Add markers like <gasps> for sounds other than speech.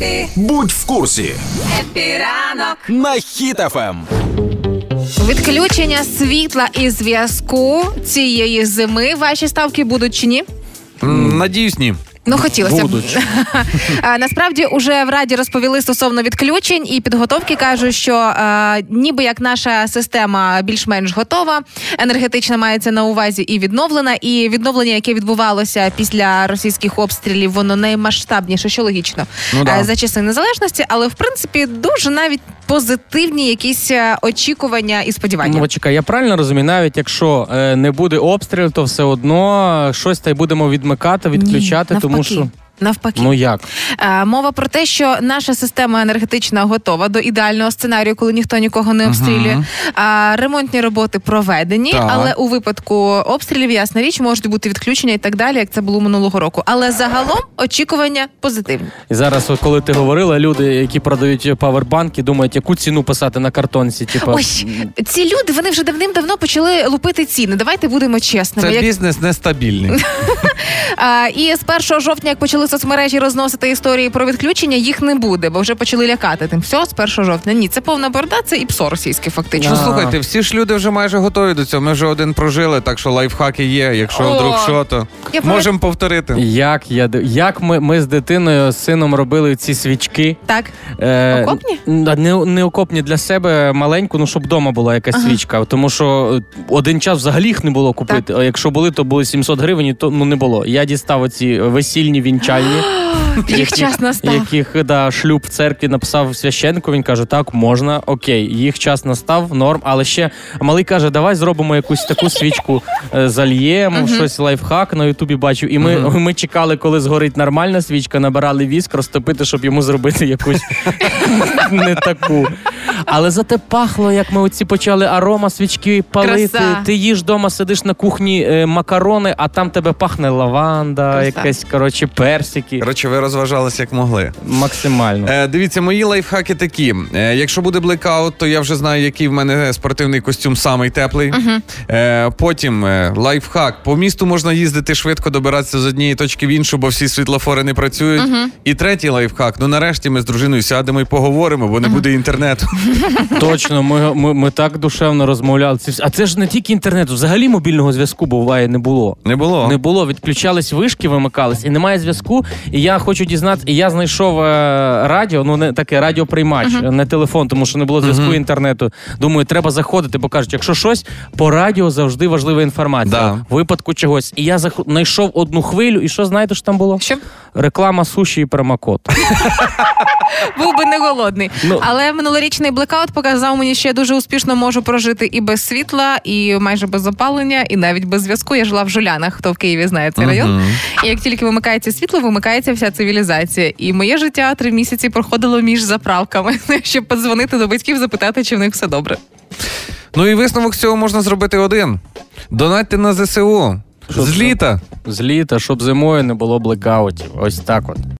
Happy, Будь в курсі Happy ранок. на Ем. Хіт FM. Відключення світла і зв'язку цієї зими. Ваші ставки будуть чи ні? Надіюсь, ні. Ну, хотілося б. Будуть. <laughs> Насправді уже в раді розповіли стосовно відключень і підготовки. кажуть, що е, ніби як наша система більш-менш готова, енергетична мається на увазі і відновлена. І відновлення, яке відбувалося після російських обстрілів, воно наймасштабніше, що логічно Ну да. за часи незалежності, але в принципі дуже навіть позитивні якісь е, очікування і сподівання. Ну, чекай, я правильно розумію, навіть якщо е, не буде обстріл, то все одно щось та й будемо відмикати, відключати, Ні, тому що Навпаки, ну як? Е, Мова про те, що наша система енергетична готова до ідеального сценарію, коли ніхто нікого не обстрілює. А ремонтні роботи проведені, Так. але у випадку обстрілів, ясна річ, можуть бути відключення і так далі, як це було минулого року. Але загалом очікування позитивні. І зараз, от коли ти говорила, люди, які продають павербанки, думають, яку ціну писати на картонці. Типу, Ось ці люди вони вже давним-давно почали лупити ціни. Давайте будемо чесними. Це Як- бізнес нестабільний. <laughs> А, і з 1 жовтня, як почали соцмережі розносити історії про відключення, їх не буде, бо вже почали лякати тим. Все, з 1 жовтня. Ні, це повна борда, це і псо російське, фактично. Ну слухайте, всі ж люди вже майже готові до цього. Ми вже один прожили, так що лайфхаки є. Якщо О, вдруг що, то я пам'ят- можемо повторити. Як я як ми, ми з дитиною з сином робили ці свічки? Так. Е, Окопні? Не, не окопні для себе маленьку, ну щоб вдома була якась Ага. свічка. Тому що е, один час взагалі їх не було купити. А якщо були, то були 700 гривень, то ну не було. Я дістав оці весільні вінчальні. <gasps> Їх час настав. Яких да, шлюб в церкві написав священко. Він каже: так, можна, окей, їх час настав, норм. Але ще малий каже, давай зробимо якусь таку свічку, е, зальємо, щось лайфхак на Ютубі бачив. І ми, <laughs> ми чекали, коли згорить нормальна свічка, набирали віск, розтопити, щоб йому зробити якусь <laughs> не таку. Але зате пахло, як ми оці почали арома свічки палити. Краса. Ти їж вдома, сидиш на кухні е, макарони, а там тебе пахне лаванда, Краса. якась коротше персики. Коротше, ви розважалися як могли. Максимально. Е, дивіться, мої лайфхаки такі. Е, якщо буде блекаут, то я вже знаю, який в мене спортивний костюм самий теплий. Е, потім е, лайфхак. По місту можна їздити швидко, добиратися з однієї точки в іншу, бо всі світлофори не працюють. І третій лайфхак. Ну нарешті ми з дружиною сядемо і поговоримо, бо не буде інтернету. <laughs> Точно, ми, ми, ми так душевно розмовляли. Це, а це ж не тільки інтернет, взагалі мобільного зв'язку буває не було. Не було. Не було, відключались вишки, вимикались, і немає зв'язку. І я хочу дізнатися, і я знайшов е, радіо, ну не таке радіоприймач, е, не телефон, тому що не було зв'язку інтернету. Думаю, треба заходити, бо кажуть, якщо щось по радіо завжди важлива інформація. Да. Випадку чогось. І я зах- знайшов одну хвилю, і що знаєте, що там було? Що? Реклама суші і промокод. <laughs> Був би не голодний. Ну. Але минулорічний блекаут показав мені, що я дуже успішно можу прожити і без світла, і майже без опалення, і навіть без зв'язку. Я жила в Жулянах, хто в Києві знає цей район. І як тільки вимикається світло, вимикається вся цивілізація. І моє життя три місяці проходило між заправками, <laughs> щоб подзвонити до батьків, запитати, чи в них все добре. Ну і висновок з цього можна зробити один: донатьте на ЗСУ. З літа. З літа, щоб зимою не було блекаутів. Ось так от.